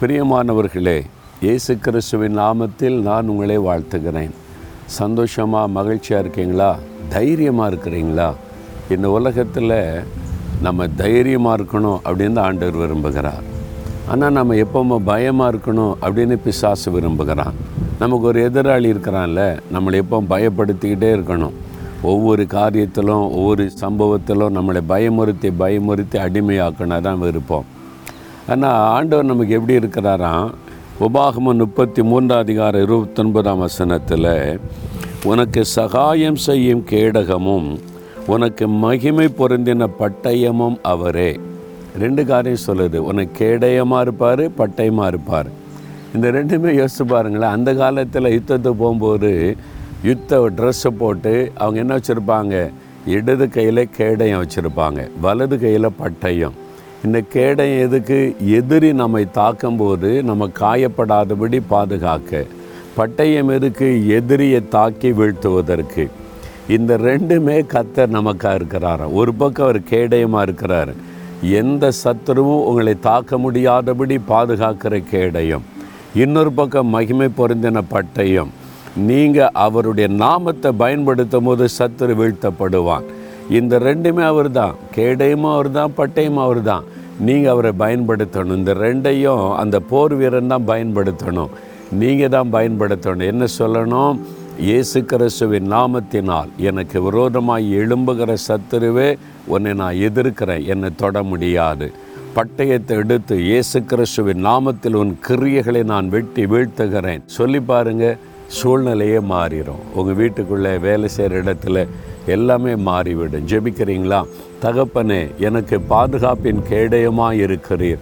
பிரியமானவர்களே இயேசு கிறிஸ்துவின் நாமத்தில் நான் உங்களை வாழ்த்துகிறேன். சந்தோஷமாக மகிழ்ச்சியாக இருக்கீங்களா? தைரியமாக இருக்கிறீங்களா? இந்த உலகத்தில் நம்ம தைரியமாக இருக்கணும் அப்படின்னு தான் ஆண்டவர் விரும்புகிறார். ஆனால் நம்ம எப்போவுமே பயமாக இருக்கணும் அப்படின்னு பிசாசு விரும்புகிறான். நமக்கு ஒரு எதிராளி இருக்கிறான்ல நம்மளை எப்போ பயப்படுத்திக்கிட்டே இருக்கணும். ஒவ்வொரு காரியத்திலும் ஒவ்வொரு சம்பவத்திலும் நம்மளை பயமுறுத்தி பயமுறுத்தி அடிமையாக்கணும் தான் விருப்பம். ஆனால் ஆண்டவர் நமக்கு எப்படி இருக்கிறாராம் உபாகமம் முப்பத்தி மூன்றாம் அதிகாரம் இருபத்தொன்பதாம் வசனத்தில் உனக்கு சகாயம் செய்யும் கேடகமும் உனக்கு மகிமை பொருந்தின பட்டயமும் அவரே. ரெண்டு காரியம் சொல்லுது. உனக்கு கேடயமாக இருப்பார் பட்டயமாக இருப்பார். இந்த ரெண்டுமே யோசிச்சு பாருங்களேன். அந்த காலத்தில் யுத்தத்துக்கு போகும்போது யுத்த ட்ரெஸ்ஸை போட்டு அவங்க என்ன வச்சுருப்பாங்க? இடது கையில் கேடயம் வச்சுருப்பாங்க. வலது கையில் பட்டயம். இந்த கேடயம் எதுக்கு? எதிரி நம்மை தாக்கும்போது நம்ம காயப்படாதபடி பாதுகாக்க. பட்டயம் எதுக்கு? எதிரியை தாக்கி வீழ்த்துவதற்கு. இந்த ரெண்டுமே கத்தர் நமக்காக இருக்கிறார்? ஒரு பக்கம் அவர் கேடயமாக இருக்கிறாரு. எந்த சத்துருவும் உங்களை தாக்க முடியாதபடி பாதுகாக்கிற கேடயம். இன்னொரு பக்கம் மகிமை பொருந்தின பட்டயம். நீங்கள் அவருடைய நாமத்தை பயன்படுத்தும் போது சத்துரு வீழ்த்தப்படுவான். இந்த ரெண்டுமே அவர் தான் கேடயமும் அவர் தான் பட்டையும் அவர் தான் நீங்கள் அவரை பயன்படுத்தணும். இந்த ரெண்டையும் அந்த போர் வீரன் தான் பயன்படுத்தணும். நீங்கள் தான் பயன்படுத்தணும். என்ன சொல்லணும்? இயேசு கிறிஸ்துவின் நாமத்தினால் எனக்கு விரோதமாக எழும்புகிற சத்துருவே உன்னை நான் எதிர்க்கிறேன். என்னை தொட முடியாது. பட்டயத்தை எடுத்து இயேசு கிறிஸ்துவின் நாமத்தில் உன் கிரியைகளை நான் வெட்டி வீழ்த்துகிறேன். சொல்லி பாருங்கள் சூழ்நிலையே மாறிடும் உங்கள் வீட்டுக்குள்ளே வேலை செய்கிற இடத்துல எல்லாமே மாறிவிடும். ஜெபிக்கிறீங்களா? தகப்பனே எனக்கு பாதுகாப்பின் கேடயமாக இருக்கிறீர்.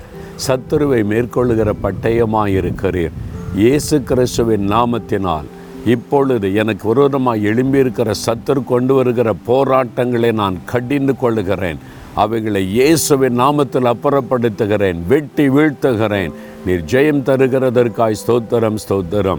சத்துருவை மேற்கொள்ளுகிற பட்டயமாக இருக்கிறீர். இயேசு கிறிஸ்துவின் நாமத்தினால் இப்பொழுது எனக்கு விரோதமாக எழும்பியிருக்கிற சத்துரு கொண்டு வருகிற போராட்டங்களை நான் கடிந்து கொள்ளுகிறேன். அவைகளை இயேசுவின் நாமத்தில் அப்புறப்படுத்துகிறேன். வெட்டி வீழ்த்துகிறேன். நீர் ஜெயம் தருகிறதற்காய் ஸ்தோத்திரம் ஸ்தோத்திரம்.